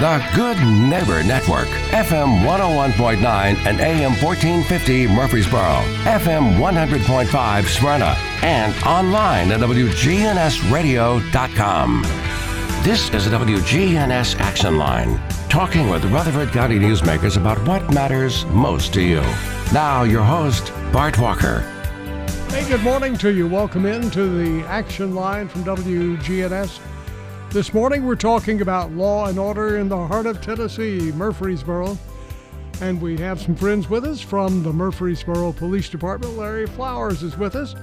The Good Neighbor Network, FM 101.9 and AM 1450 Murfreesboro, FM 100.5 Smyrna, and online at WGNSradio.com. This is the WGNS Action Line, talking with Rutherford County newsmakers about what matters most to you. Now, your host, Bart Walker. Hey, good morning to you. Welcome into the Action Line from WGNS. This morning we're talking about law and order in the heart of Tennessee, Murfreesboro. And we have some friends with us from the Murfreesboro Police Department. Larry Flowers is with us,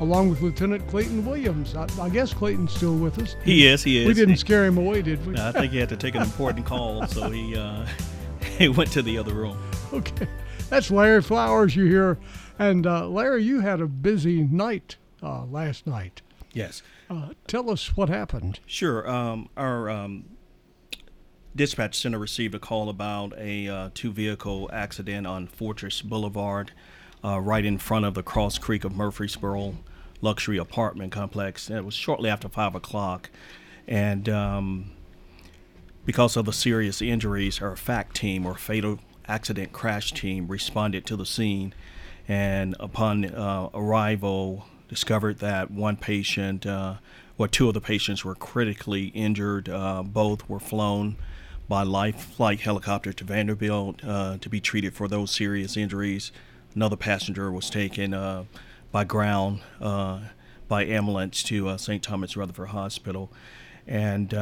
along with Lieutenant Clayton Williams. I, I guess Clayton's still with us. He is, he is. We didn't scare him away, did we? No, I think he had to take an important call, so he uh, he went to the other room. Okay. That's Larry Flowers you hear. And uh, Larry, you had a busy night uh, last night. Yes. Uh, tell us what happened. Sure. Um, our um, dispatch center received a call about a uh, two vehicle accident on Fortress Boulevard, uh, right in front of the Cross Creek of Murfreesboro luxury apartment complex. It was shortly after 5 o'clock. And um, because of the serious injuries, our FACT team, or Fatal Accident Crash Team, responded to the scene. And upon uh, arrival, discovered that one patient, uh, well, two of the patients were critically injured. Uh, both were flown by life flight helicopter to Vanderbilt uh, to be treated for those serious injuries. Another passenger was taken uh, by ground uh, by ambulance to uh, St. Thomas Rutherford Hospital. And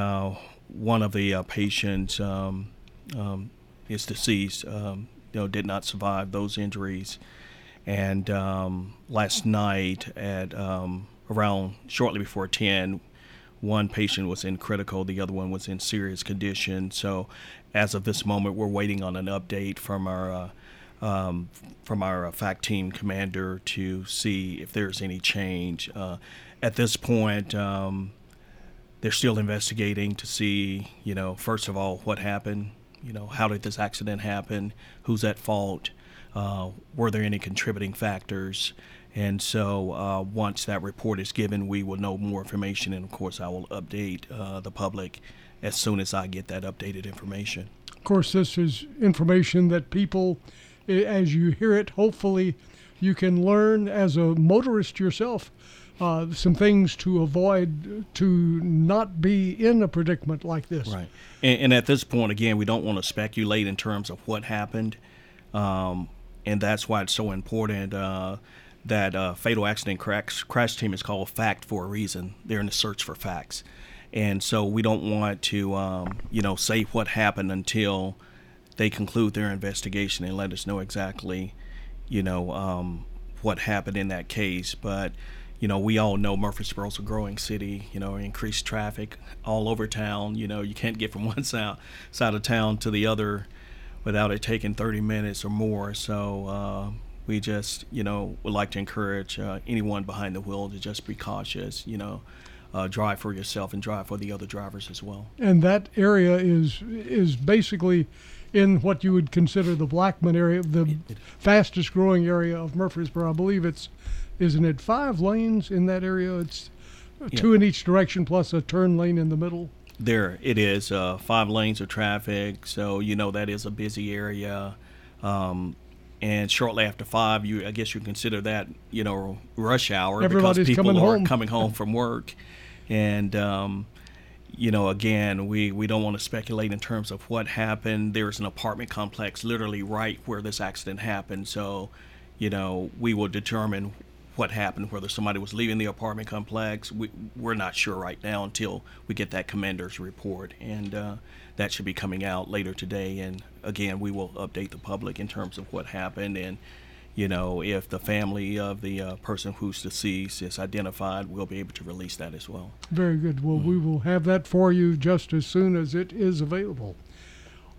one of the patients um, um, is deceased, um, you know, did not survive those injuries. And um, last night at um, around shortly before 10, one patient was in critical, the other one was in serious condition. So, as of this moment, we're waiting on an update from our uh, um, from our uh, fact team commander to see if there's any change. Uh, at this point, um, they're still investigating to see, you know, first of all, what happened. You know, how did this accident happen? Who's at fault? Uh, were there any contributing factors? And so uh, once that report is given, we will know more information. And of course, I will update uh, the public as soon as I get that updated information. Of course, this is information that people, as you hear it, hopefully you can learn as a motorist yourself. Uh, some things to avoid to not be in a predicament like this. Right. And, and, at this point, again, we don't want to speculate in terms of what happened. Um, and that's why it's so important uh, that uh, fatal accident crash, crash team is called FACT for a reason. They're in the search for facts, and so we don't want to, um, you know, say what happened until they conclude their investigation and let us know exactly, you know, um, what happened in that case. But you know, we all know Murfreesboro's a growing city, you know, increased traffic all over town. You know, you can't get from one side, side of town to the other without it taking 30 minutes or more. So uh, we just, you know, would like to encourage uh, anyone behind the wheel to just be cautious, you know. Uh, drive for yourself and drive for the other drivers as well. And that area is is basically in what you would consider the Blackman area, the it, it, fastest growing area of Murfreesboro. I believe it's isn't it five lanes in that area? It's yeah. two in each direction plus a turn lane in the middle. There it is, uh, five lanes of traffic. So you know that is a busy area. Um, and shortly after five, you I guess you consider that you know rush hour Everybody's because people are home. coming home from work, and um, you know again we we don't want to speculate in terms of what happened. There's an apartment complex literally right where this accident happened, so you know we will determine what happened, whether somebody was leaving the apartment complex. We, we're not sure right now until we get that commander's report, and uh, that should be coming out later today. And again, we will update the public in terms of what happened, and you know, if the family of the uh, person who's deceased is identified, we'll be able to release that as well. Very good. Well, mm-hmm. we will have that for you just as soon as it is available.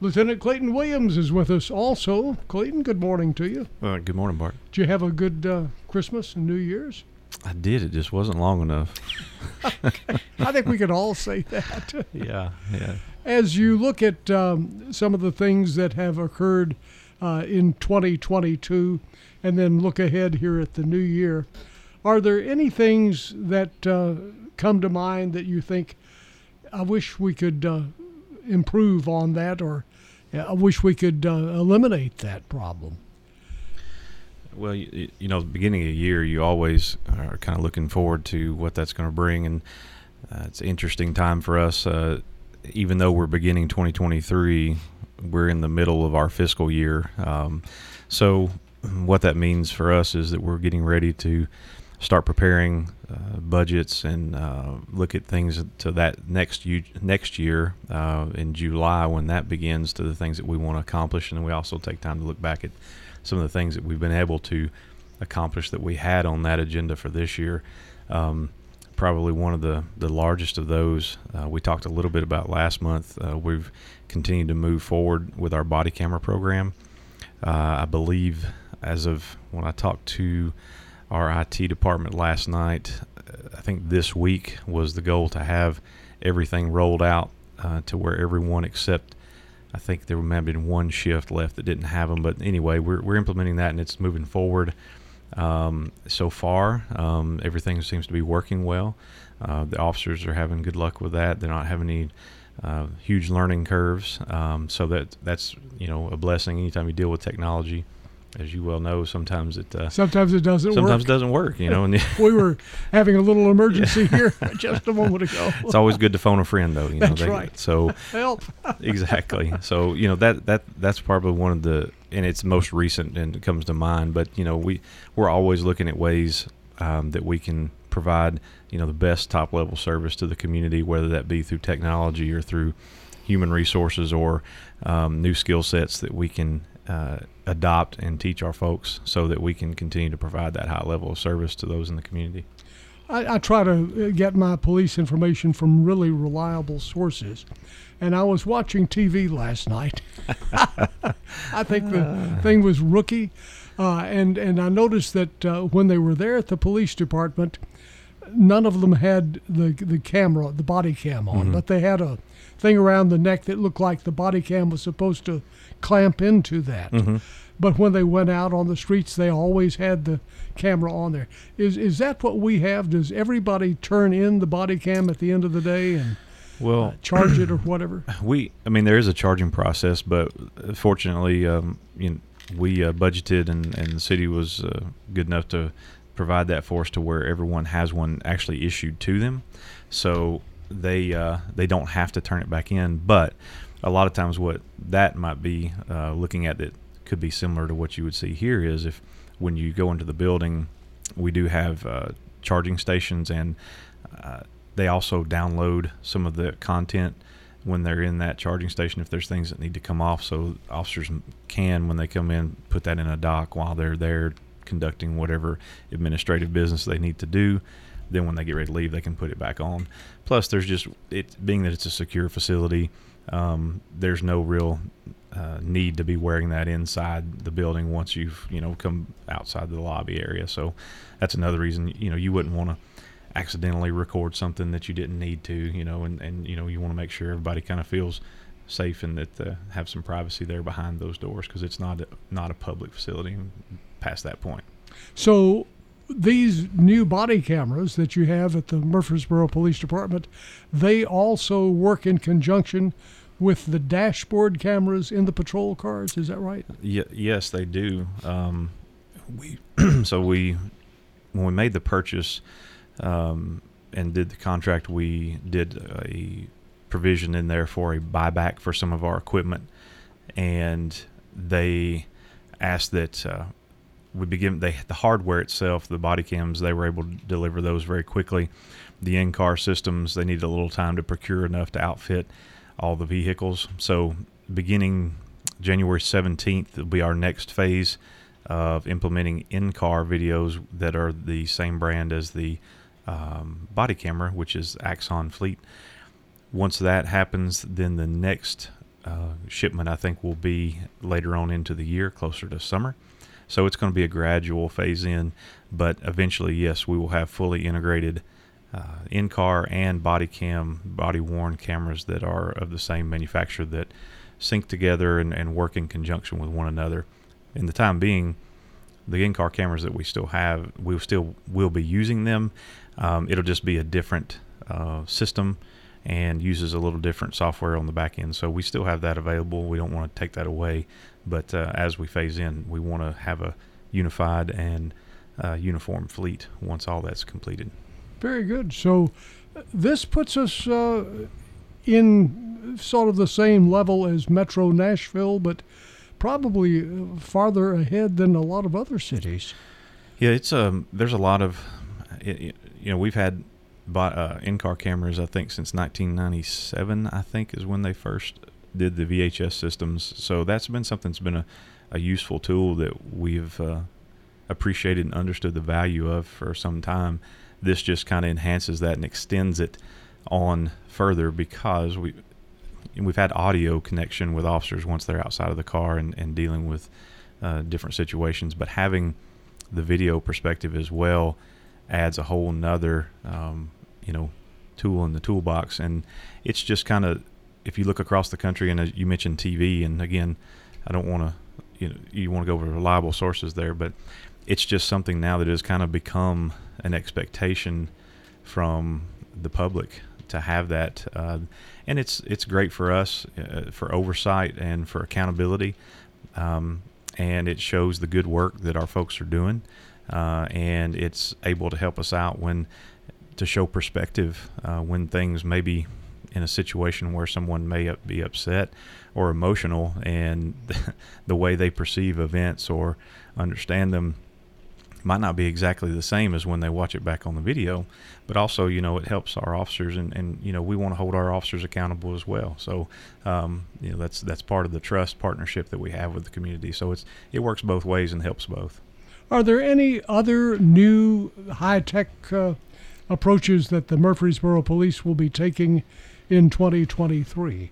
Lieutenant Clayton Williams is with us also. Clayton, good morning to you. Uh, good morning, Bart. Did you have a good uh, Christmas and New Year's? I did. It just wasn't long enough. I think we could all say that. yeah, yeah. As you look at um, some of the things that have occurred uh, in 2022 and then look ahead here at the new year, are there any things that uh, come to mind that you think, I wish we could uh, improve on that, or I wish we could uh, eliminate that problem. Well, you, you know, the beginning of the year, you always are kind of looking forward to what that's going to bring, and uh, it's an interesting time for us. Uh, even though we're beginning 2023, we're in the middle of our fiscal year. Um, so, what that means for us is that we're getting ready to start preparing uh, budgets and uh, look at things to that next u- next year uh, in July when that begins to the things that we want to accomplish, and we also take time to look back at some of the things that we've been able to accomplish that we had on that agenda for this year. Um, probably one of the, the largest of those uh, we talked a little bit about last month. Uh, we've continued to move forward with our body camera program. I believe, as of when I talked to our IT department last night, I think this week was the goal to have everything rolled out uh, to where everyone except I think there may have been one shift left that didn't have them, but anyway, we're, we're implementing that and it's moving forward. Um, so far, um, everything seems to be working well. Uh, the officers are having good luck with that. They're not having any uh, huge learning curves. Um, so that that's you know a blessing anytime you deal with technology as you well know, sometimes it uh, sometimes it doesn't sometimes work. doesn't work. You know, and we were having a little emergency here just a moment ago. it's always good to phone a friend, though. You know, That's they, right. So help. exactly. So you know that that that's probably one of the and it's most recent and it comes to mind. But you know we we're always looking at ways um, that we can provide you know the best top level service to the community, whether that be through technology or through human resources or um, new skill sets that we can uh, adopt and teach our folks so that we can continue to provide that high level of service to those in the community. I, I, try to uh, get my police information from really reliable sources. And I was watching TV last night. I think the thing was rookie. Uh, and, and I noticed that uh, when they were there at the police department, none of them had the, the camera, the body cam on, mm-hmm. but they had a thing around the neck that looked like the body cam was supposed to clamp into that. Mm-hmm. But when they went out on the streets, they always had the camera on there. Is is that what we have? Does everybody turn in the body cam at the end of the day and well uh, charge it or whatever? We, I mean, there is a charging process, but fortunately, um, you know, we uh, budgeted and, and the city was uh, good enough to provide that for us to where everyone has one actually issued to them, so they uh, they don't have to turn it back in, but a lot of times what that might be uh, looking at that could be similar to what you would see here is if when you go into the building, we do have uh, charging stations and uh, they also download some of the content when they're in that charging station if there's things that need to come off. So officers can when they come in put that in a dock while they're there conducting whatever administrative business they need to do then when they get ready to leave they can put it back on plus there's just it being that it's a secure facility um, there's no real uh, need to be wearing that inside the building once you've you know come outside the lobby area. So that's another reason you know you wouldn't want to accidentally record something that you didn't need to. You know, and and you know you want to make sure everybody kind of feels safe and that uh, have some privacy there behind those doors because it's not a, not a public facility past that point. So these new body cameras that you have at the Murfreesboro Police Department, they also work in conjunction with the dashboard cameras in the patrol cars. Is that right? Y- yes, they do. Um, we so we when we made the purchase um, and did the contract, we did a provision in there for a buyback for some of our equipment, and they asked that uh, we begin they the hardware itself, the body cams, they were able to deliver those very quickly. The in-car systems, they needed a little time to procure enough to outfit all the vehicles. So beginning January 17th will be our next phase of implementing in-car videos that are the same brand as the um, body camera, which is Axon Fleet. Once that happens, then the next uh, shipment I think will be later on into the year, closer to summer. So it's going to be a gradual phase in, but eventually, yes, we will have fully integrated uh, in-car and body cam, body-worn cameras that are of the same manufacturer that sync together and, and work in conjunction with one another. In the time being, the in-car cameras that we still have, we still will be using them. Um, it'll just be a different uh, system and uses a little different software on the back end. So we still have that available. We don't want to take that away, but uh, as we phase in, we want to have a unified and uh, uniform fleet once all that's completed. Very good. So uh, this puts us uh, in sort of the same level as Metro Nashville, but probably uh, farther ahead than a lot of other cities. Yeah, it's um. There's a lot of, you know, we've had uh, in-car cameras. I think since 1997. I think is when they first did the VHS systems. So that's been something that's been a, a useful tool that we've uh, appreciated and understood the value of for some time. This just kind of enhances that and extends it on further because we we've had audio connection with officers once they're outside of the car and, and dealing with uh, different situations, but having the video perspective as well adds a whole nother um, you know tool in the toolbox and it's just kind of if you look across the country and you mentioned TV and again I don't want to you know you want to go over reliable sources there but it's just something now that has kind of become an expectation from the public to have that uh, and it's it's great for us uh, for oversight and for accountability um, and it shows the good work that our folks are doing uh, and it's able to help us out when to show perspective uh, when things may be in a situation where someone may be upset or emotional and the way they perceive events or understand them might not be exactly the same as when they watch it back on the video but also you know it helps our officers and, and you know we want to hold our officers accountable as well. So um, you know that's that's part of the trust partnership that we have with the community. So it's it works both ways and helps both. Are there any other new high tech uh, approaches that the Murfreesboro Police will be taking in 2023?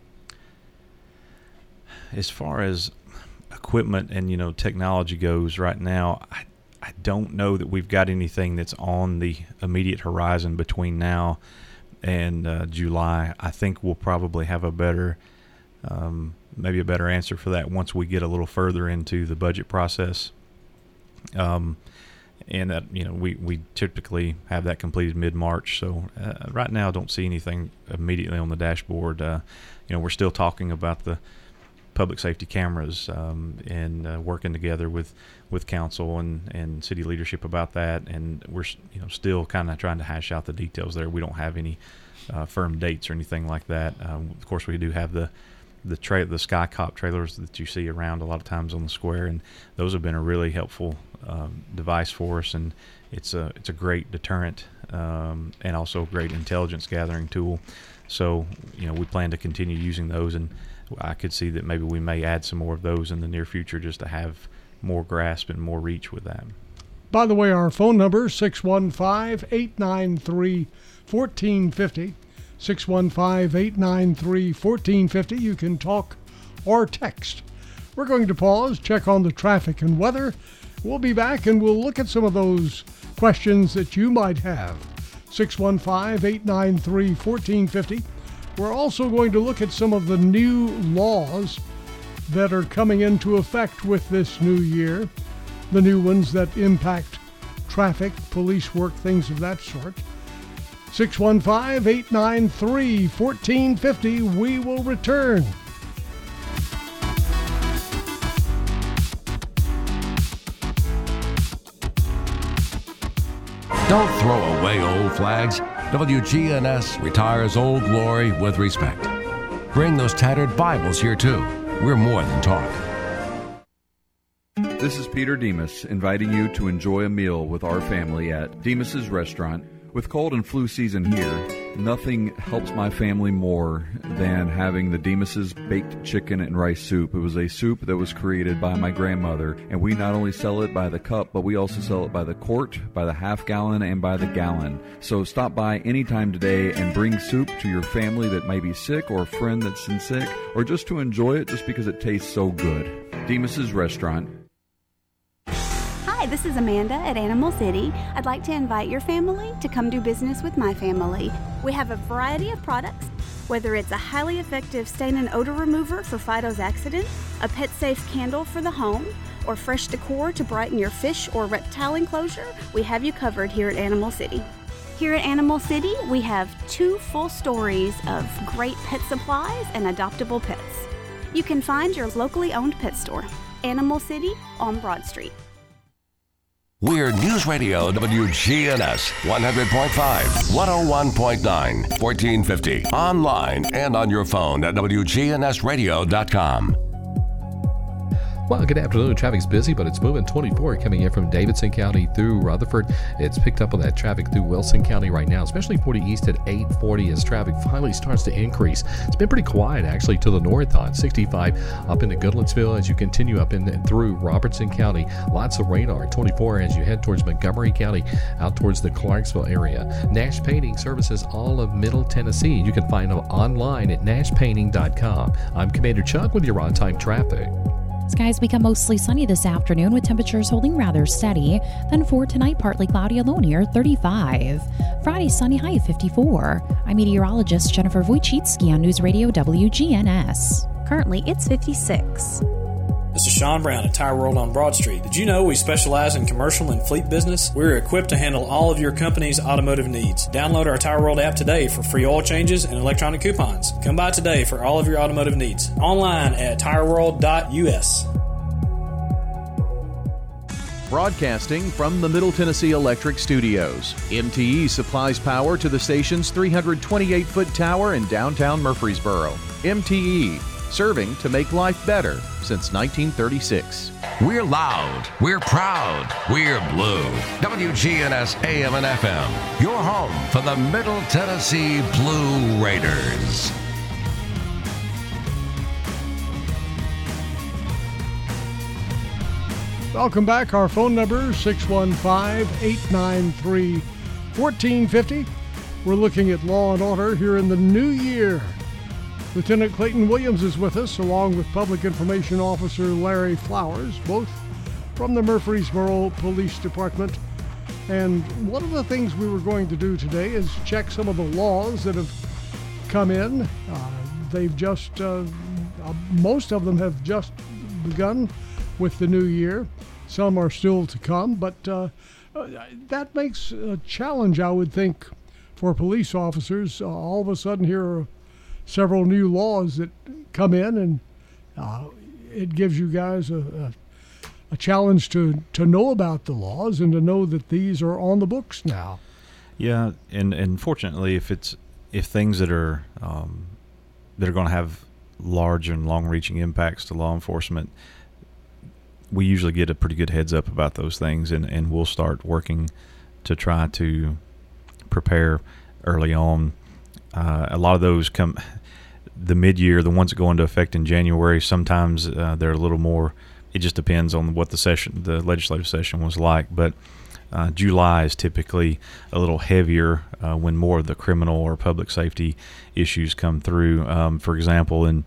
As far as equipment and you know technology goes right now, I I don't know that we've got anything that's on the immediate horizon between now and uh, July. I think we'll probably have a better, um, maybe a better answer for that once we get a little further into the budget process. Um, and that you know we, we typically have that completed mid March. So uh, right now, I don't see anything immediately on the dashboard. Uh, you know, we're still talking about the public safety cameras um, and uh, working together with with council and and city leadership about that. And we're you know still kind of trying to hash out the details there. We don't have any uh, firm dates or anything like that. Um, of course, we do have the the tra- the Skycop trailers that you see around a lot of times on the square, and those have been a really helpful um, device for us, and it's a it's a great deterrent um, and also a great intelligence gathering tool. So you know we plan to continue using those, and I could see that maybe we may add some more of those in the near future just to have more grasp and more reach with that. By the way, our phone number 615 893 1450. 615 893 1450. You can talk or text. We're going to pause, check on the traffic and weather. We'll be back and we'll look at some of those questions that you might have. 615 893 1450. We're also going to look at some of the new laws that are coming into effect with this new year, the new ones that impact traffic, police work, things of that sort. 615 893 1450. We will return. Don't throw away old flags. WGNS retires old glory with respect. Bring those tattered Bibles here too. We're more than talk. This is Peter Demos inviting you to enjoy a meal with our family at Demos's Restaurant with cold and flu season here, nothing helps my family more than having the Demos's baked chicken and rice soup. It was a soup that was created by my grandmother, and we not only sell it by the cup, but we also sell it by the quart, by the half gallon, and by the gallon. So stop by anytime today and bring soup to your family that may be sick or a friend that's sick, or just to enjoy it just because it tastes so good. Demos's Restaurant, this is Amanda at Animal City. I'd like to invite your family to come do business with my family. We have a variety of products, whether it's a highly effective stain and odor remover for Fido's accident, a pet safe candle for the home, or fresh decor to brighten your fish or reptile enclosure, we have you covered here at Animal City. Here at Animal City, we have two full stories of great pet supplies and adoptable pets. You can find your locally owned pet store, Animal City on Broad Street. We're News Radio WGNS 100.5, 101.9, 1450. Online and on your phone at WGNSradio.com. Well, good afternoon. Traffic's busy, but it's moving 24 coming in from Davidson County through Rutherford. It's picked up on that traffic through Wilson County right now, especially 40 east at 840 as traffic finally starts to increase. It's been pretty quiet actually to the north on 65 up into Goodlettsville as you continue up in and through Robertson County. Lots of radar 24 as you head towards Montgomery County out towards the Clarksville area. Nash Painting services all of Middle Tennessee. You can find them online at nashpainting.com. I'm Commander Chuck with your on time traffic. Skies become mostly sunny this afternoon with temperatures holding rather steady. Then for tonight, partly cloudy, a low near 35. Friday, sunny high 54. I'm meteorologist Jennifer Wojcicki on News Radio WGNS. Currently, it's 56. This is Sean Brown at Tire World on Broad Street. Did you know we specialize in commercial and fleet business? We're equipped to handle all of your company's automotive needs. Download our Tire World app today for free oil changes and electronic coupons. Come by today for all of your automotive needs. Online at tireworld.us. Broadcasting from the Middle Tennessee Electric Studios, MTE supplies power to the station's 328 foot tower in downtown Murfreesboro. MTE, serving to make life better since 1936. We're loud, we're proud, we're blue. WGNS AM and FM, your home for the Middle Tennessee Blue Raiders. Welcome back. Our phone number 615-893-1450. We're looking at law and order here in the new year. Lieutenant Clayton Williams is with us, along with Public Information Officer Larry Flowers, both from the Murfreesboro Police Department. And one of the things we were going to do today is check some of the laws that have come in. Uh, they've just, uh, uh, most of them have just begun with the new year. Some are still to come, but uh, uh, that makes a challenge, I would think, for police officers. Uh, all of a sudden, here are several new laws that come in, and uh, it gives you guys a, a, a, challenge to, to know about the laws and to know that these are on the books now. Yeah, and and fortunately, if it's if things that are um, that are going to have large and long-reaching impacts to law enforcement, we usually get a pretty good heads up about those things, and and we'll start working to try to prepare early on. Uh, a lot of those come the mid-year, the ones that go into effect in January. Sometimes uh, they're a little more. It just depends on what the session, the legislative session was like. But uh, July is typically a little heavier uh, when more of the criminal or public safety issues come through. Um, for example, in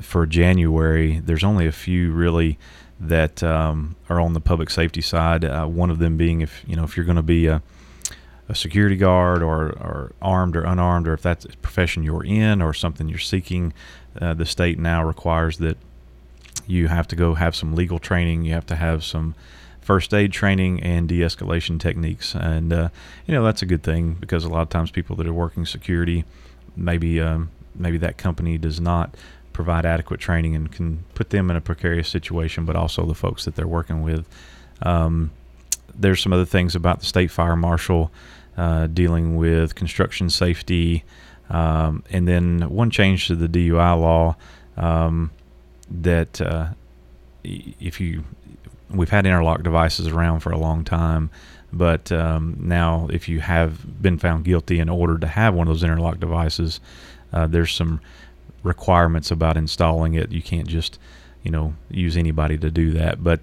for January, there's only a few really that um, are on the public safety side. Uh, one of them being if you know if you're going to be a a security guard or, or armed or unarmed, or if that's a profession you're in or something you're seeking, uh, the state now requires that you have to go have some legal training. You have to have some first aid training and de-escalation techniques, and uh, you know that's a good thing because a lot of times people that are working security, maybe um, maybe that company does not provide adequate training and can put them in a precarious situation, but also the folks that they're working with. Um, there's some other things about the state fire marshal uh, dealing with construction safety, um, and then one change to the DUI law um, that uh, if you we've had interlock devices around for a long time, but um, now if you have been found guilty in order to have one of those interlock devices, uh, there's some requirements about installing it. You can't just you know use anybody to do that, but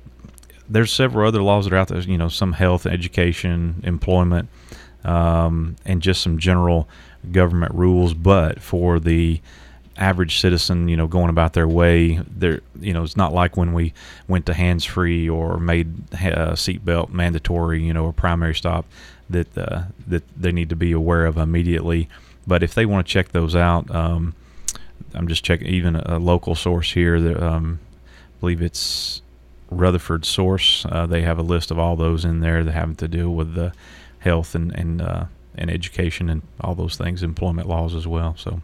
there's several other laws that are out there. You know, some health, education, employment, um, and just some general government rules. But for the average citizen, you know, going about their way, there, you know, it's not like when we went to hands free or made uh, seatbelt mandatory, you know, a primary stop that uh, that they need to be aware of immediately. But if they want to check those out, um, I'm just checking even a local source here. That um, I believe it's Rutherford Source. Uh, they have a list of all those in there that have to do with the health and, and uh, and education and all those things, employment laws as well. So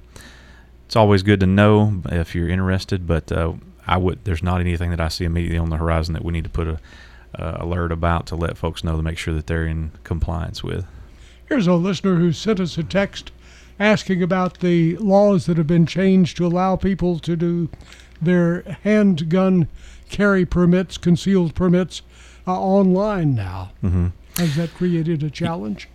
it's always good to know if you're interested. But uh, I would there's not anything that I see immediately on the horizon that we need to put a uh, alert about to let folks know to make sure that they're in compliance with. Here's a listener who sent us a text asking about the laws that have been changed to allow people to do their handgun carry permits, concealed permits, uh, online now. Mm-hmm. Has that created a challenge?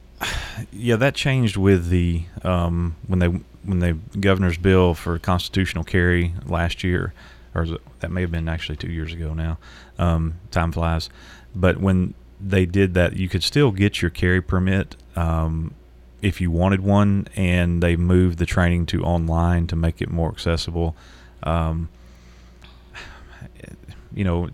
Yeah, that changed with the um, when they when the governor's bill for constitutional carry last year, or that may have been actually two years ago now. Um, time flies, but when they did that, you could still get your carry permit um, if you wanted one, and they moved the training to online to make it more accessible. Um, you know,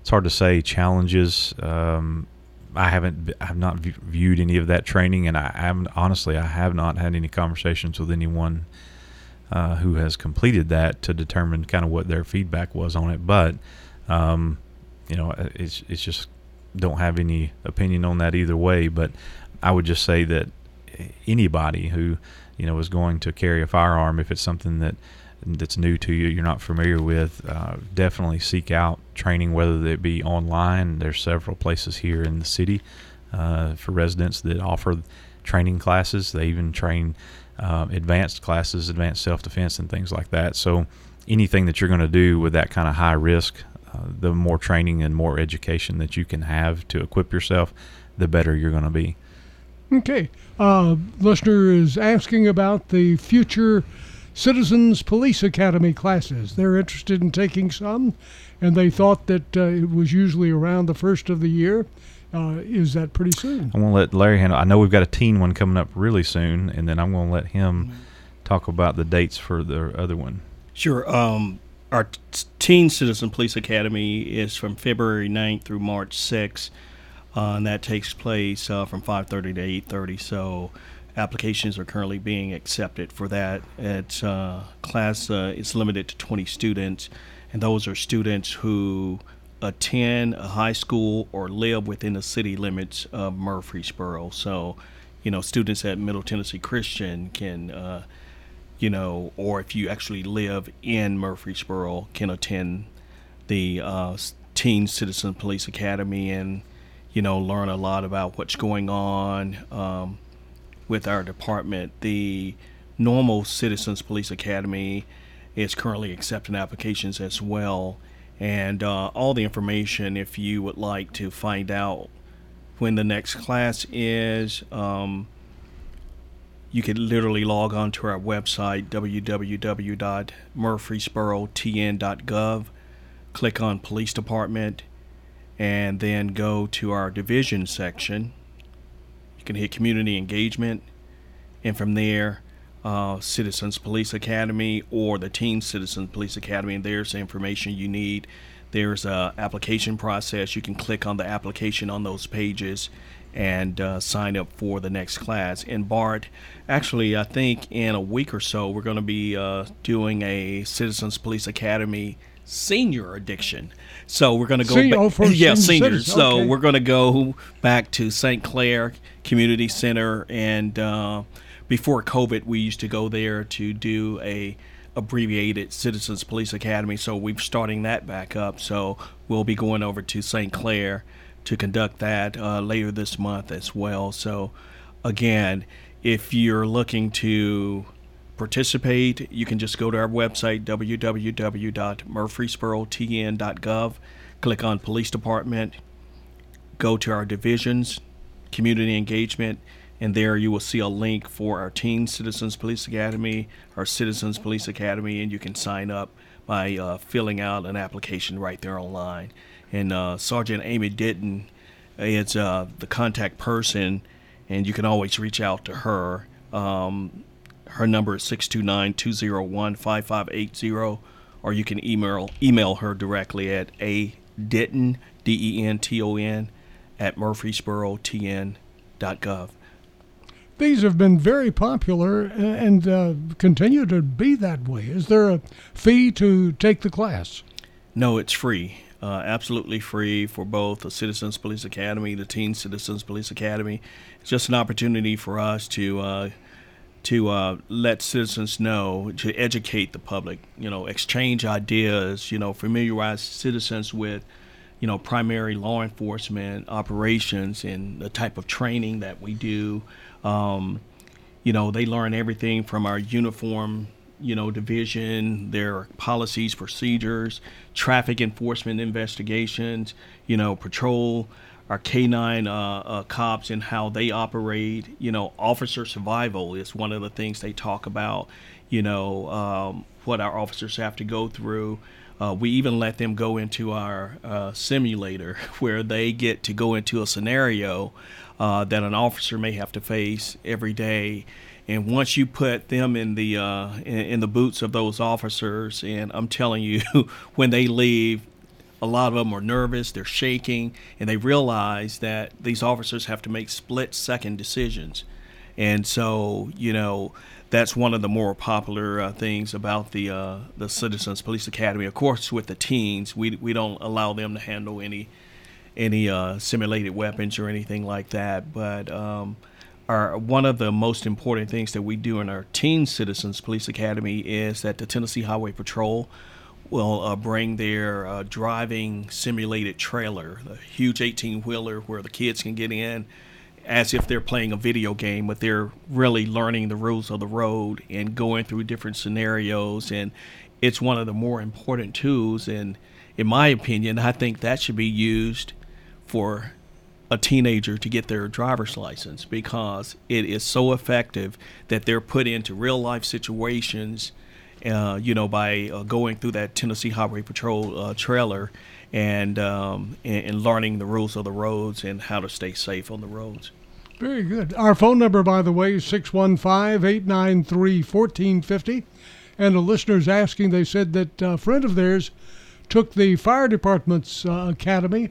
it's hard to say challenges. Um, I haven't, I have not viewed any of that training, and I haven't honestly, I have not had any conversations with anyone uh, who has completed that to determine kind of what their feedback was on it. But, um, you know, it's it's just don't have any opinion on that either way. But I would just say that anybody who you know is going to carry a firearm, if it's something that that's new to you, you're not familiar with, uh, definitely seek out training, whether it be online. There's several places here in the city uh, for residents that offer training classes. They even train uh, advanced classes, advanced self defense, and things like that. So, anything that you're going to do with that kind of high risk, uh, the more training and more education that you can have to equip yourself, the better you're going to be. Okay. Uh, listener is asking about the future Citizens Police Academy classes. They're interested in taking some, and they thought that uh, it was usually around the first of the year. Uh, is that pretty soon? I'm going to let Larry handle. I know we've got a teen one coming up really soon, and then I'm going to let him talk about the dates for the other one. Sure. Um, our t- Teen Citizen Police Academy is from February 9th through March 6th, uh, and that takes place uh, from 5:30 to 8:30. So applications are currently being accepted for that. It's uh, class uh, is limited to 20 students, and those are students who attend a high school or live within the city limits of Murfreesboro. So, you know, students at Middle Tennessee Christian can, uh, you know, or if you actually live in Murfreesboro, can attend the uh, Teen Citizen Police Academy and, you know, learn a lot about what's going on. Um, with our department. The normal Citizens Police Academy is currently accepting applications as well. And uh, all the information, if you would like to find out when the next class is, um, you can literally log on to our website, www.murfreesborotn.gov, click on Police Department, and then go to our division section you can hit community engagement, and from there, uh, Citizens Police Academy or the Teen Citizens Police Academy, and there's the information you need. There's a application process. You can click on the application on those pages and uh, sign up for the next class. And Bart, actually, I think in a week or so, we're going to be uh, doing a Citizens Police Academy senior addiction. So we're going to go back. Oh, for yeah, seniors. So okay. we're going to go back to St. Clair Community Center, and uh, before COVID, we used to go there to do a abbreviated Citizens Police Academy. So we're starting that back up. So we'll be going over to St. Clair to conduct that uh, later this month as well. So again, if you're looking to participate, you can just go to our website, www.murfreesborotn.gov, click on Police Department, go to our divisions, Community Engagement, and there you will see a link for our Teen Citizens Police Academy, our Citizens Police Academy, and you can sign up by uh, filling out an application right there online. And uh, Sergeant Amy Denton is uh, the contact person, and you can always reach out to her. Um, her number is 629-201-5580 or you can email email her directly at a denton d-e-n-t-o-n at murfreesborotn.gov these have been very popular and uh, continue to be that way. Is there a fee to take the class? No it's free uh, absolutely free for both the Citizens Police Academy, the Teen Citizens Police Academy. It's just an opportunity for us to uh, to uh, let citizens know, to educate the public, you know, exchange ideas, you know, familiarize citizens with, you know, primary law enforcement operations and the type of training that we do. Um, you know, they learn everything from our uniform you know, division, their policies, procedures, traffic enforcement investigations, you know, patrol, our K9 uh, uh, cops and how they operate. You know, officer survival is one of the things they talk about. You know, um, what our officers have to go through. Uh, we even let them go into our uh, simulator where they get to go into a scenario uh, that an officer may have to face every day and once you put them in the uh, in, in, the boots of those officers, and I'm telling you, when they leave, a lot of them are nervous, they're shaking, and they realize that these officers have to make split second decisions. And so, you know, that's one of the more popular uh, things about the uh, the Citizens Police Academy. Of course, with the teens, we we don't allow them to handle any any uh, simulated weapons or anything like that, but um, are one of the most important things that we do in our Teen Citizens Police Academy is that the Tennessee Highway Patrol will uh, bring their uh, driving simulated trailer, the huge 18 wheeler where the kids can get in as if they're playing a video game, but they're really learning the rules of the road and going through different scenarios. And it's one of the more important tools. And in my opinion, I think that should be used for a teenager to get their driver's license because it is so effective that they're put into real life situations, uh, you know, by uh, going through that Tennessee Highway Patrol uh, trailer and, um, and, and learning the rules of the roads and how to stay safe on the roads. Very good. Our phone number, by the way, is 615 893 1450. And the listeners asking, they said that a friend of theirs took the fire department's uh, academy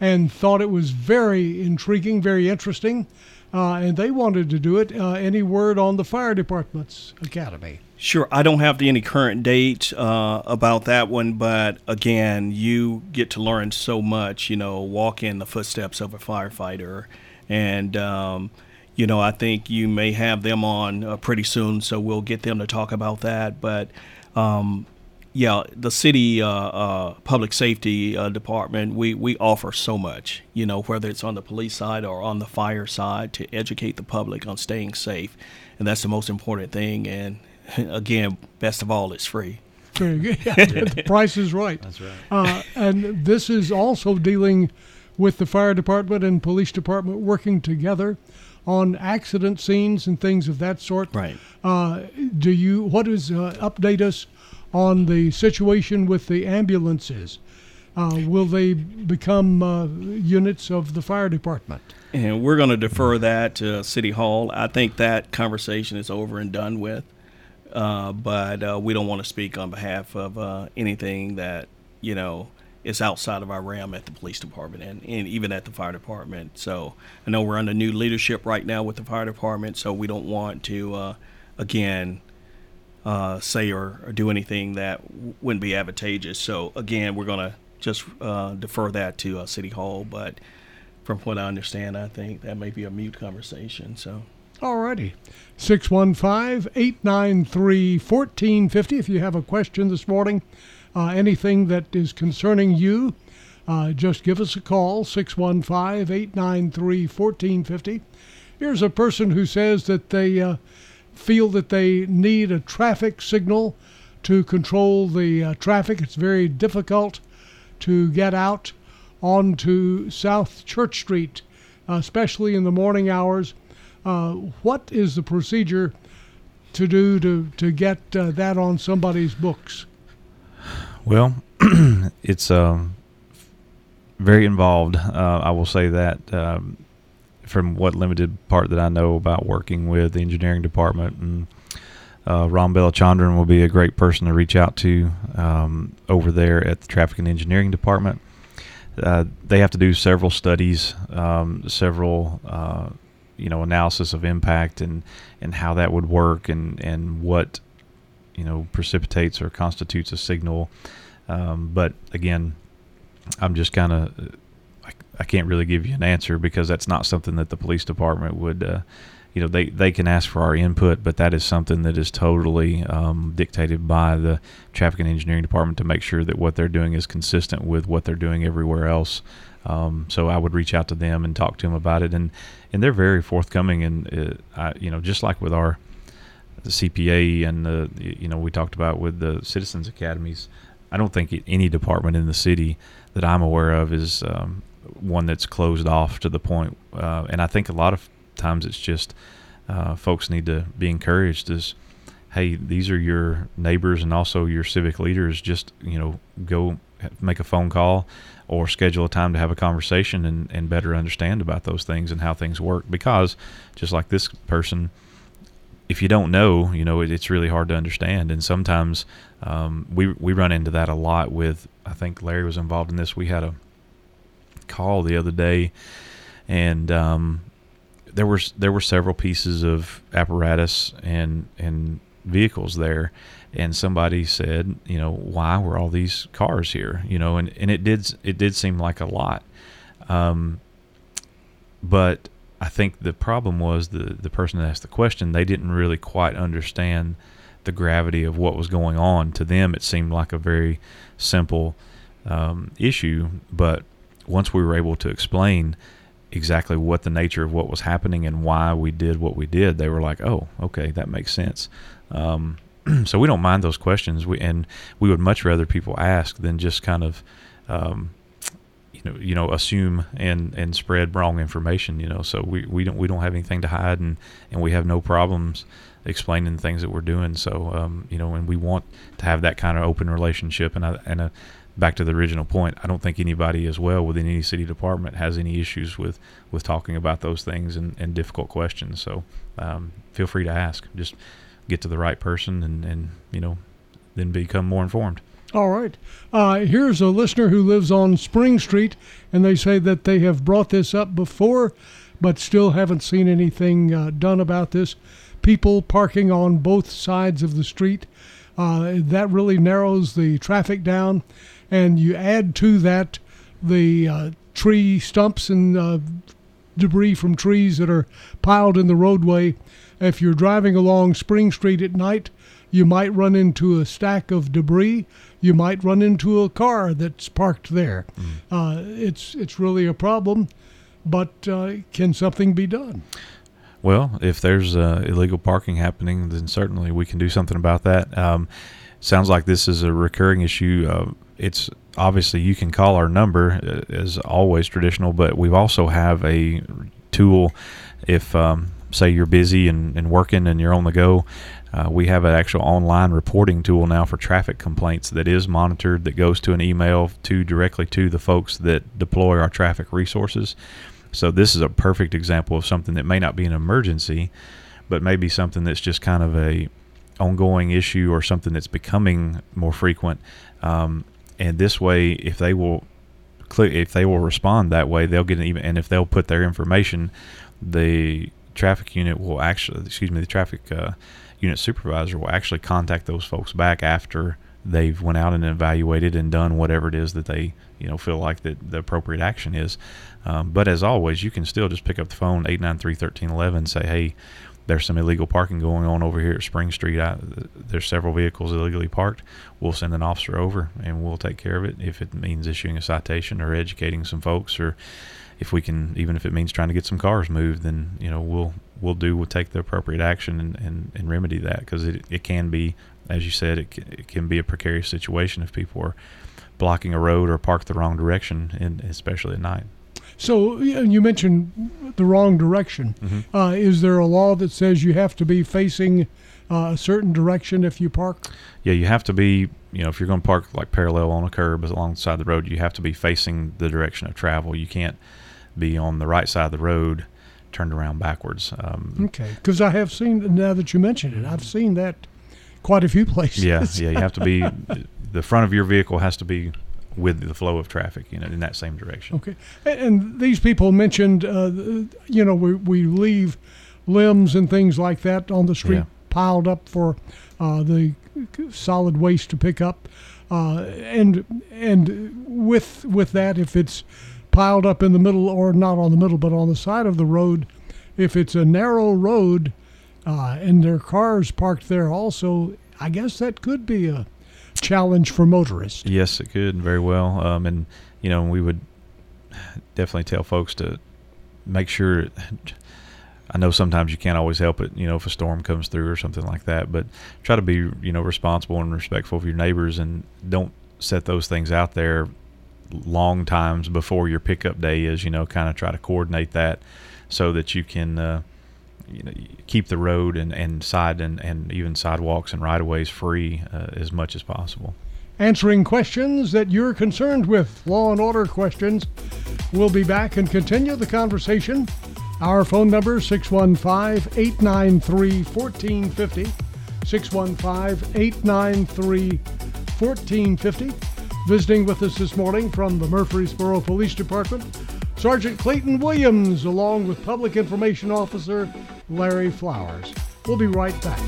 and thought it was very intriguing, very interesting, uh, and they wanted to do it. Uh, any word on the fire department's academy? Sure, I don't have any current date uh, about that one, but again, you get to learn so much. You know, walk in the footsteps of a firefighter, and um, you know, I think you may have them on uh, pretty soon, so we'll get them to talk about that. But um, yeah, the city uh, uh, public safety uh, department, we, we offer so much, you know, whether it's on the police side or on the fire side to educate the public on staying safe. And that's the most important thing. And again, best of all, it's free. Very good. Yeah, the price is right. That's right. Uh, and this is also dealing with the fire department and police department working together on accident scenes and things of that sort. Right. Uh, do you, what is, uh, update us on the situation with the ambulances. Uh, will they become uh, units of the fire department? And we're going to defer that to City Hall. I think that conversation is over and done with. Uh, but uh, we don't want to speak on behalf of uh, anything that you know is outside of our realm at the police department and, and even at the fire department. So I know we're under new leadership right now with the fire department, so we don't want to uh, again uh, say or, or, do anything that wouldn't be advantageous. So again, we're going to just uh, defer that to City Hall. But from what I understand, I think that may be a mute conversation. So. Alrighty. 615 893 1450. If you have a question this morning, uh, anything that is concerning you, uh, just give us a call 615 893 1450. Here's a person who says that they uh, feel that they need a traffic signal to control the uh, traffic. It's very difficult to get out onto South Church Street, especially in the morning hours. Uh, what is the procedure to do to, to get uh, that on somebody's books? Well, it's um, very involved. Uh, I will say that. Um, from what limited part that I know about working with the engineering department. And uh, Ram Balachandran will be a great person to reach out to um, over there at the traffic and engineering department. Uh, they have to do several studies, um, several uh, you know analysis of impact and and how that would work and and what you know precipitates or constitutes a signal. Um, but again, I'm just kind of I, I can't really give you an answer because that's not something that the police department would. Uh, you know, they, they can ask for our input, but that is something that is totally um, dictated by the traffic and engineering department to make sure that what they're doing is consistent with what they're doing everywhere else. Um, so I would reach out to them and talk to them about it, and and they're very forthcoming. And uh, I, you know, just like with our the CPA and the you know we talked about with the citizens academies, I don't think any department in the city that I'm aware of is um, one that's closed off to the point. Uh, and I think a lot of times it's just uh, folks need to be encouraged is hey these are your neighbors and also your civic leaders just you know go make a phone call or schedule a time to have a conversation and, and better understand about those things and how things work. Because just like this person if you don't know you know it, it's really hard to understand. And sometimes um, we we run into that a lot with I think Larry was involved in this. We had a call the other day and um, there was there were several pieces of apparatus and and vehicles there. And somebody said you know why were all these cars here? You know and, and it did it did seem like a lot. Um, but I think the problem was the the person that asked the question they didn't really quite understand the gravity of what was going on. To them it seemed like a very simple um, issue. But once we were able to explain exactly what the nature of what was happening and why we did what we did, they were like, "Oh, okay, that makes sense." Um, so we don't mind those questions, we, and we would much rather people ask than just kind of, um, you know, you know, assume and and spread wrong information. You know, so we, we don't we don't have anything to hide, and and we have no problems explaining the things that we're doing. So um, you know, and we want to have that kind of open relationship, and a, and a back to the original point, I don't think anybody as well within any city department has any issues with, with talking about those things and, and difficult questions. So um, feel free to ask. Just get to the right person and, and you know then become more informed. All right. Uh, here's a listener who lives on Spring Street, and they say that they have brought this up before, but still haven't seen anything uh, done about this. People parking on both sides of the street. Uh, that really narrows the traffic down and you add to that the uh, tree stumps and uh, debris from trees that are piled in the roadway. If you're driving along Spring Street at night, you might run into a stack of debris. You might run into a car that's parked there. Mm. Uh, it's it's really a problem, but uh, can something be done? Well, if there's uh, illegal parking happening, then certainly we can do something about that. Um, sounds like this is a recurring issue. Uh, it's obviously you can call our number uh, as always traditional, but we also have a tool if um, say you're busy and, and working and you're on the go. Uh, we have an actual online reporting tool now for traffic complaints that is monitored that goes to an email to directly to the folks that deploy our traffic resources. So this is a perfect example of something that may not be an emergency, but maybe something that's just kind of a ongoing issue or something that's becoming more frequent. Um, and this way, if they will click, if they will respond that way, they'll get an even. And if they'll put their information, the traffic unit will actually, excuse me, the traffic uh, unit supervisor will actually contact those folks back after they've went out and evaluated and done whatever it is that they you know feel like that the appropriate action is. Um, but as always, you can still just pick up the phone eight nine three thirteen eleven say, hey, there's some illegal parking going on over here at Spring Street. I, there's several vehicles illegally parked. We'll send an officer over and we'll take care of it if it means issuing a citation or educating some folks, or if we can, even if it means trying to get some cars moved, then you know we'll we'll do we'll take the appropriate action and, and, and remedy that because it, it can be, as you said, it, it can be a precarious situation if people are blocking a road or parked the wrong direction, and especially at night. So you mentioned the wrong direction. Mm-hmm. Uh, is there a law that says you have to be facing uh, a certain direction if you park? Yeah, you have to be. You know, if you're going to park like parallel on a curb alongside the road, you have to be facing the direction of travel. You can't be on the right side of the road, turned around backwards. Um, okay, because I have seen now that you mentioned it, I've seen that quite a few places. Yeah, yeah, you have to be. the front of your vehicle has to be with the flow of traffic, you know, in that same direction. Okay, and these people mentioned, uh, you know, we we leave limbs and things like that on the street yeah. piled up for uh, the solid waste to pick up. Uh, and and with with that, if it's piled up in the middle or not on the middle, but on the side of the road, if it's a narrow road uh, and there are cars parked there also, I guess that could be a challenge for motorists. Yes, it could very well. Um, and you know, we would definitely tell folks to make sure. I know sometimes you can't always help it, you know, if a storm comes through or something like that, but try to be, you know, responsible and respectful of your neighbors and don't set those things out there long times before your pickup day is, you know, kind of try to coordinate that so that you can, uh, you know, keep the road and, and side and, and even sidewalks and right of ways free uh, as much as possible. Answering questions that you're concerned with, law and order questions. We'll be back and continue the conversation. Our phone number 615 893 1450. 615 893 1450. Visiting with us this morning from the Murfreesboro Police Department, Sergeant Clayton Williams, along with Public Information Officer Larry Flowers. We'll be right back.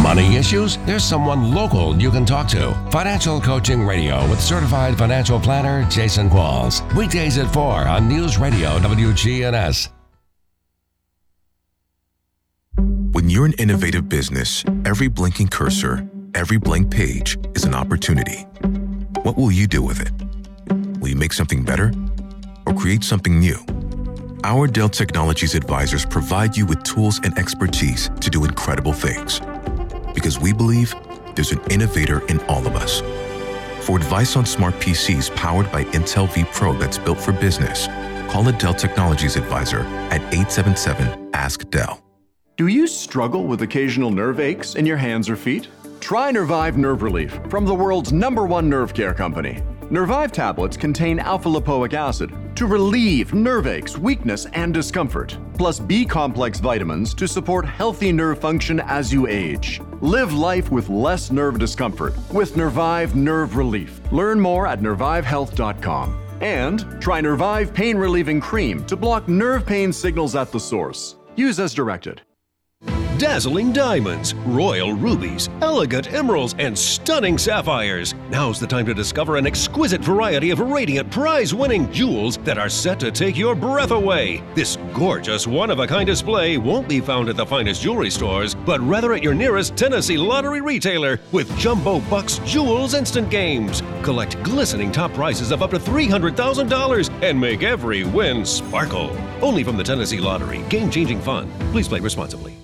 Money issues? There's someone local you can talk to. Financial Coaching Radio with certified financial planner Jason Qualls. Weekdays at 4 on News Radio WGNS. When you're an innovative business, every blinking cursor, every blank page is an opportunity. What will you do with it? Will you make something better or create something new? Our Dell Technologies advisors provide you with tools and expertise to do incredible things. Because we believe there's an innovator in all of us. For advice on smart PCs powered by Intel vPro that's built for business, call a Dell Technologies advisor at 877 Ask Dell. Do you struggle with occasional nerve aches in your hands or feet? Try Nervive Nerve Relief from the world's number one nerve care company. Nervive tablets contain alpha lipoic acid to relieve nerve aches, weakness, and discomfort, plus B complex vitamins to support healthy nerve function as you age. Live life with less nerve discomfort with Nervive Nerve Relief. Learn more at nervivehealth.com. And try Nervive Pain Relieving Cream to block nerve pain signals at the source. Use as directed. Dazzling diamonds, royal rubies, elegant emeralds, and stunning sapphires. Now's the time to discover an exquisite variety of radiant, prize winning jewels that are set to take your breath away. This gorgeous, one of a kind display won't be found at the finest jewelry stores, but rather at your nearest Tennessee lottery retailer with Jumbo Bucks Jewels Instant Games. Collect glistening top prizes of up to $300,000 and make every win sparkle. Only from the Tennessee Lottery. Game changing fun. Please play responsibly.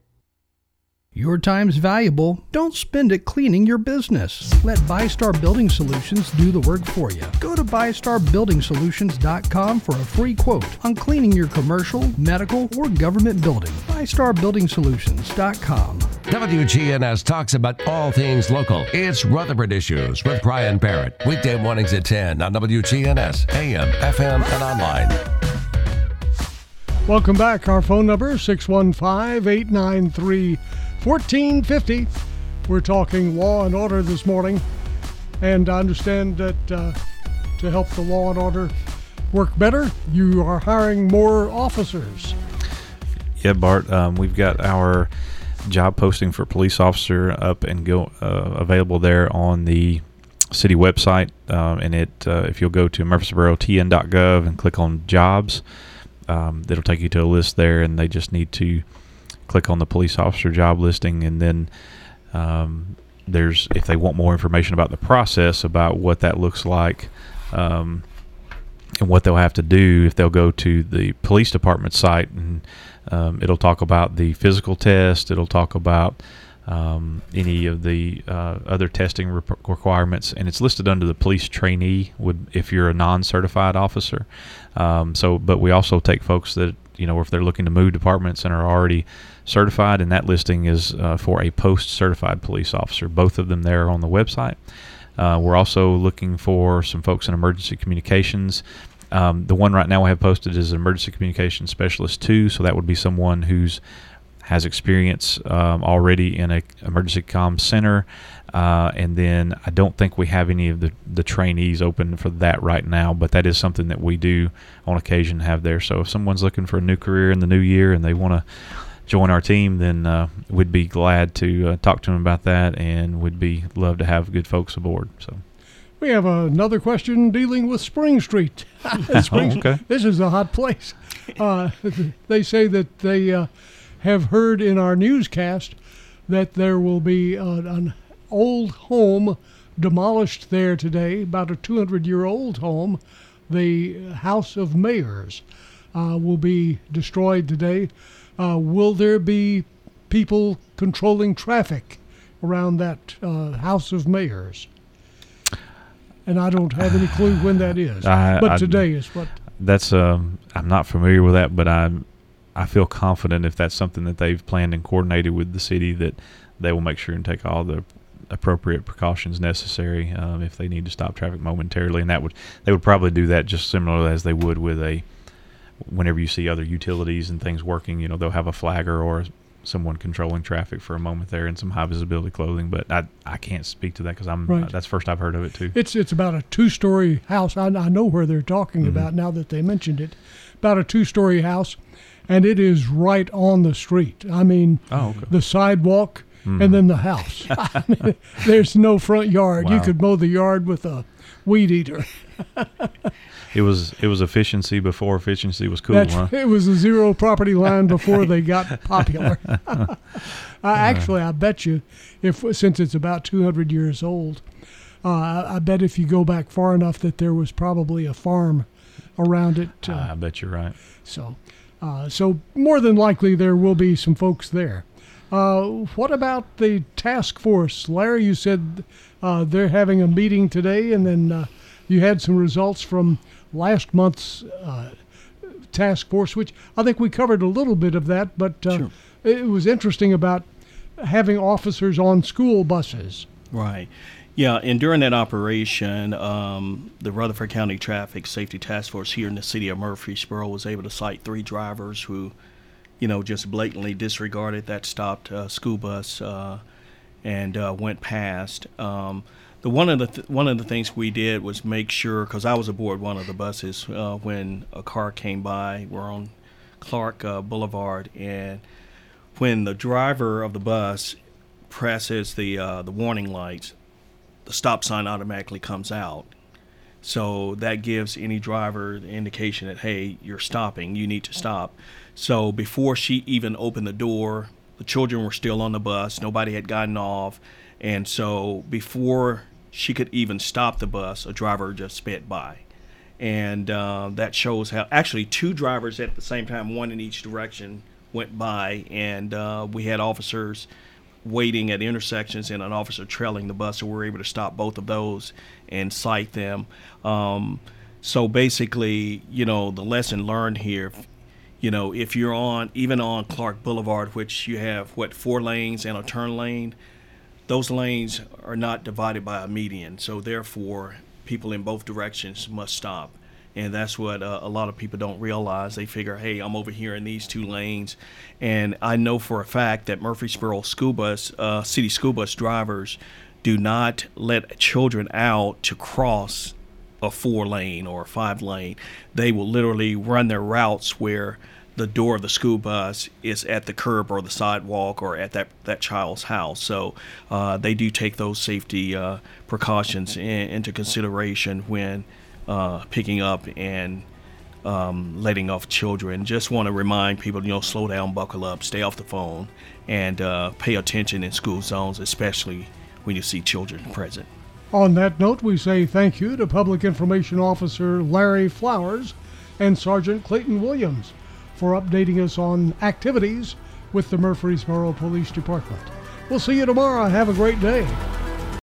Your time's valuable. Don't spend it cleaning your business. Let ByStar Building Solutions do the work for you. Go to ByStarBuildingSolutions.com for a free quote on cleaning your commercial, medical, or government building. ByStarBuildingSolutions.com. WGNS talks about all things local. It's Rutherford Issues with Brian Barrett. Weekday mornings at 10 on WGNS, AM, FM, and online. Welcome back. Our phone number 615 893 1450. We're talking law and order this morning, and I understand that uh, to help the law and order work better, you are hiring more officers. Yeah, Bart, um, we've got our job posting for police officer up and go uh, available there on the city website, um, and it uh, if you'll go to murfreesborotn.gov and click on jobs, um, it'll take you to a list there, and they just need to click on the police officer job listing, and then um, there's if they want more information about the process, about what that looks like, um, and what they'll have to do if they'll go to the police department site, and um, it'll talk about the physical test. It'll talk about um, any of the uh, other testing requirements, and it's listed under the police trainee. Would if you're a non-certified officer. Um, so, but we also take folks that you know, if they're looking to move departments and are already certified, and that listing is uh, for a post-certified police officer. Both of them there on the website. Uh, we're also looking for some folks in emergency communications. Um, the one right now we have posted is an emergency communications specialist two, so that would be someone who's has experience um, already in an emergency comm center, uh, and then I don't think we have any of the, the trainees open for that right now, but that is something that we do on occasion have there. So if someone's looking for a new career in the new year and they want to join our team, then uh, we'd be glad to uh, talk to them about that, and would be love to have good folks aboard. So. We have another question dealing with Spring Street. Spring, oh, okay. This is a hot place. Uh, they say that they uh, have heard in our newscast that there will be an old home demolished there today, about a 200 year old home. The House of Mayors uh, will be destroyed today. Uh, will there be people controlling traffic around that uh, House of Mayors? And I don't have any clue when that is. I, but I, today is what. That's um, I'm not familiar with that, but I'm I feel confident if that's something that they've planned and coordinated with the city that they will make sure and take all the appropriate precautions necessary um, if they need to stop traffic momentarily, and that would they would probably do that just similar as they would with a whenever you see other utilities and things working, you know, they'll have a flagger or someone controlling traffic for a moment there in some high visibility clothing. But I I can't speak to that because I'm Right. that's first I've heard of it too. It's it's about a two story house. I, I know where they're talking Mm-hmm. about now that they mentioned it. About a two story house, and it is right on the street. I mean, Oh, okay. the sidewalk Mhm. and then the house. I mean, there's no front yard. You could mow the yard with a weed eater. It was it was efficiency before efficiency was cool, That's- huh? It was a zero property line before they got popular. I, actually, I bet you, if since it's about 200 years old, uh, I, I bet if you go back far enough that there was probably a farm around it. Uh, I bet you're right. so, uh, so more than likely there will be some folks there. Uh, what about the task force, Larry? You said uh, they're having a meeting today, and then uh, you had some results from last month's uh, task force, which I think we covered a little bit of that, but uh, it was interesting about having officers on school buses. Right. Yeah, and during that operation, um, the Rutherford County Traffic Safety Task Force here in the city of Murfreesboro was able to cite three drivers who, you know, just blatantly disregarded that stopped uh, school bus uh, and uh, went past. Um, the one of the th- one of the things we did was make sure because I was aboard one of the buses uh, when a car came by. We're on Clark uh, Boulevard, and when the driver of the bus presses the uh, the warning lights, the stop sign automatically comes out. So that gives any driver the indication that hey, you're stopping. You need to stop. So before she even opened the door, the children were still on the bus. Nobody had gotten off, and so before she could even stop the bus, a driver just sped by, and uh, that shows how actually two drivers at the same time, one in each direction, went by, and uh, we had officers waiting at intersections and an officer trailing the bus, so we were able to stop both of those and cite them. Um, so basically, you know, the lesson learned here, you know, if you're on even on Clark Boulevard, which you have what four lanes and a turn lane, those lanes are not divided by a median, so therefore people in both directions must stop. And that's what uh, a lot of people don't realize. They figure, hey, I'm over here in these two lanes. And I know for a fact that Murfreesboro school bus, uh, city school bus drivers do not let children out to cross a four lane or a five lane. They will literally run their routes where the door of the school bus is at the curb or the sidewalk or at that, that child's house. So uh, they do take those safety uh, precautions in, into consideration when uh, picking up and um, letting off children. Just want to remind people, you know, slow down, buckle up, stay off the phone, and uh, pay attention in school zones, especially when you see children present. On that note, we say thank you to Public Information Officer Larry Flowers and Sergeant Clayton Williams for updating us on activities with the Murfreesboro Police Department. We'll see you tomorrow. Have a great day.